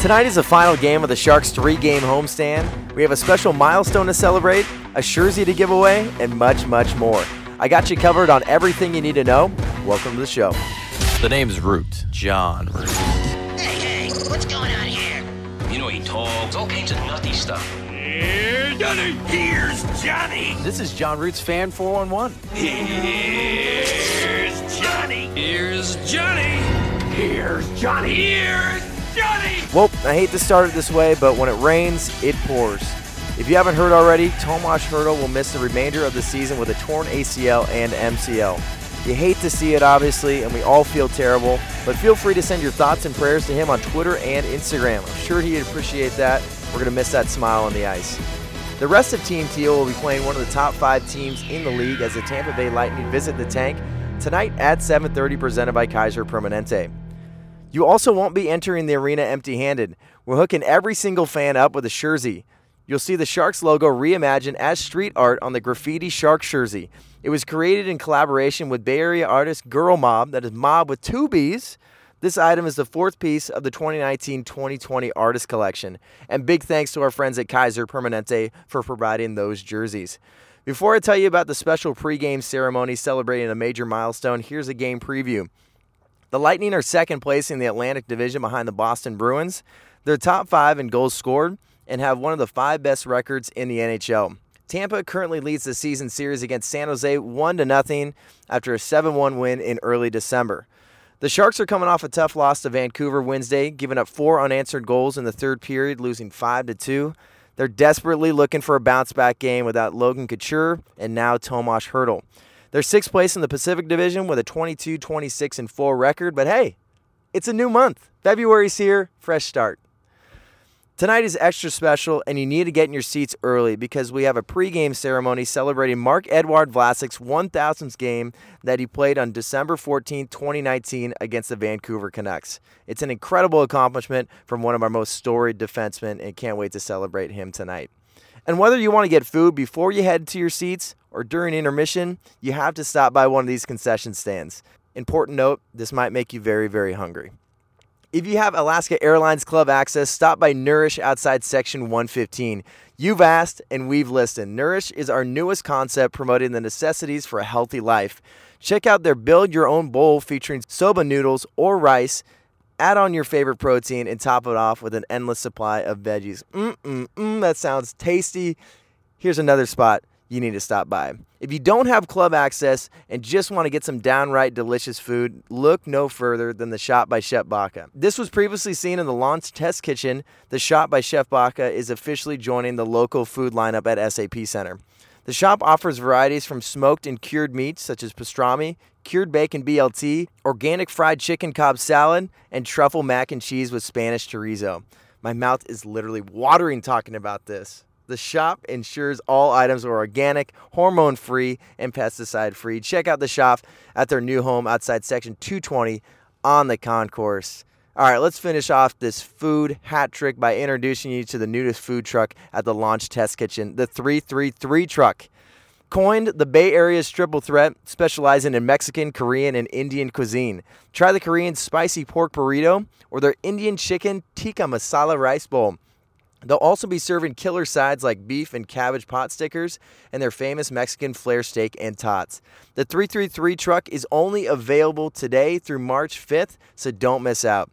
Tonight is the final game of the Sharks' three game homestand. We have a special milestone to celebrate, a jersey to give away, and much, much more. I got you covered on everything you need to know. Welcome to the show. The name's Root. Jon Root. Hey, hey, what's going on here? You know he talks all kinds of nutty stuff. Here's Johnny. Here's Johnny. This is Jon Root's Fan 411. Here's Johnny. Here's Johnny. Here's Johnny. Here's Johnny. Well, I hate to start it this way, but when it rains, it pours. If you haven't heard already, Tomas Hertl will miss the remainder of the season with a torn ACL and MCL. You hate to see it, obviously, and we all feel terrible, but feel free to send your thoughts and prayers to him on Twitter and Instagram. I'm sure he'd appreciate that. We're going to miss that smile on the ice. The rest of Team Teal will be playing one of the top five teams in the league as the Tampa Bay Lightning visit the tank tonight at 7.30 presented by Kaiser Permanente. You also won't be entering the arena empty-handed. We're hooking every single fan up with a jersey. You'll see the Sharks logo reimagined as street art on the graffiti Shark jersey. It was created in collaboration with Bay Area artist Girl Mobb, that is Mob with two B's. This item is the fourth piece of the 2019 2020 artist collection. And big thanks to our friends at Kaiser Permanente for providing those jerseys. Before I tell you about the special pregame ceremony celebrating a major milestone, here's a game preview. The Lightning are second place in the Atlantic Division behind the Boston Bruins. They're top five in goals scored and have one of the five best records in the NHL. Tampa currently leads the season series against San Jose 1 to nothing after a 7-1 win in early December. The Sharks are coming off a tough loss to Vancouver Wednesday, giving up four unanswered goals in the third period, losing 5 to 2. They're desperately looking for a bounce back game without Logan Couture and now Tomas Hertl. They're sixth place in the Pacific Division with a 22 26 and 4 record, but hey, it's a new month. February's here, fresh start. Tonight is extra special, and you need to get in your seats early because we have a pregame ceremony celebrating Marc-Edouard Vlasic's 1000th game that he played on December 14, 2019, against the Vancouver Canucks. It's an incredible accomplishment from one of our most storied defensemen, and can't wait to celebrate him tonight. And whether you want to get food before you head to your seats or during intermission, you have to stop by one of these concession stands. Important note this might make you very, very hungry. If you have Alaska Airlines Club access, stop by Nourish outside section 115. You've asked and we've listened. Nourish is our newest concept promoting the necessities for a healthy life. Check out their Build Your Own Bowl featuring soba noodles or rice. Add on your favorite protein and top it off with an endless supply of veggies. Mmm, mmm, mmm, that sounds tasty. Here's another spot you need to stop by. If you don't have club access and just want to get some downright delicious food, look no further than the Shop by Chef Baca. This was previously seen in the launch test kitchen. The Shop by Chef Baca is officially joining the local food lineup at SAP Center. The shop offers varieties from smoked and cured meats such as pastrami, cured bacon BLT, organic fried chicken Cobb salad, and truffle mac and cheese with Spanish chorizo. My mouth is literally watering talking about this. The shop ensures all items are organic, hormone free, and pesticide free. Check out the shop at their new home outside section 220 on the concourse. All right, let's finish off this food hat trick by introducing you to the newest food truck at the launch test kitchen, the 333 truck. Coined the Bay Area's triple threat, specializing in Mexican, Korean, and Indian cuisine. Try the Korean spicy pork burrito or their Indian chicken tikka masala rice bowl. They'll also be serving killer sides like beef and cabbage pot stickers and their famous Mexican flare steak and tots. The 333 truck is only available today through March 5th, so don't miss out.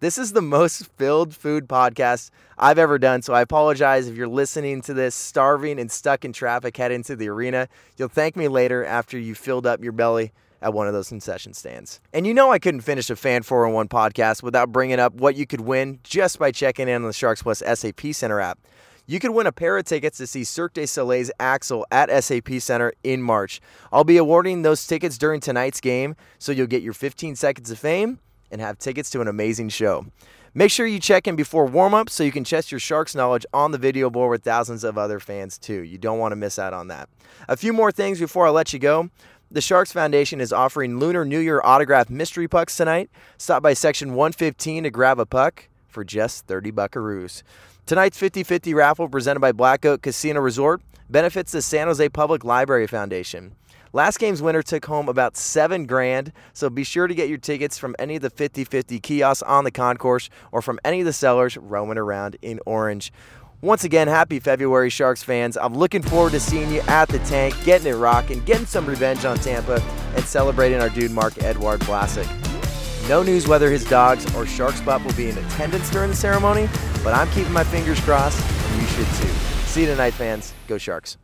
This is the most filled food podcast I've ever done, so I apologize if you're listening to this starving and stuck in traffic heading to the arena. You'll thank me later after you filled up your belly at one of those concession stands. And you know I couldn't finish a Fan 411 podcast without bringing up what you could win just by checking in on the Sharks Plus SAP Center app. You could win a pair of tickets to see Cirque du Soleil's Axel at SAP Center in March. I'll be awarding those tickets during tonight's game, so you'll get your 15 seconds of fame and have tickets to an amazing show. Make sure you check in before warm up so you can test your Sharks knowledge on the video board with thousands of other fans, too. You don't want to miss out on that. A few more things before I let you go. The Sharks Foundation is offering Lunar New Year autograph mystery pucks tonight. Stop by section 115 to grab a puck for just 30 buckaroos. Tonight's 50 50 raffle presented by Black Oak Casino Resort benefits the San Jose Public Library Foundation. Last game's winner took home about seven grand, so be sure to get your tickets from any of the 50 50 kiosks on the concourse or from any of the sellers roaming around in Orange. Once again, happy February, Sharks fans. I'm looking forward to seeing you at the tank, getting it rocking, getting some revenge on Tampa, and celebrating our dude Marc-Edouard Vlasic. No news whether his dogs or Sharks Butt will be in attendance during the ceremony, but I'm keeping my fingers crossed, and you should too. See you tonight, fans. Go Sharks.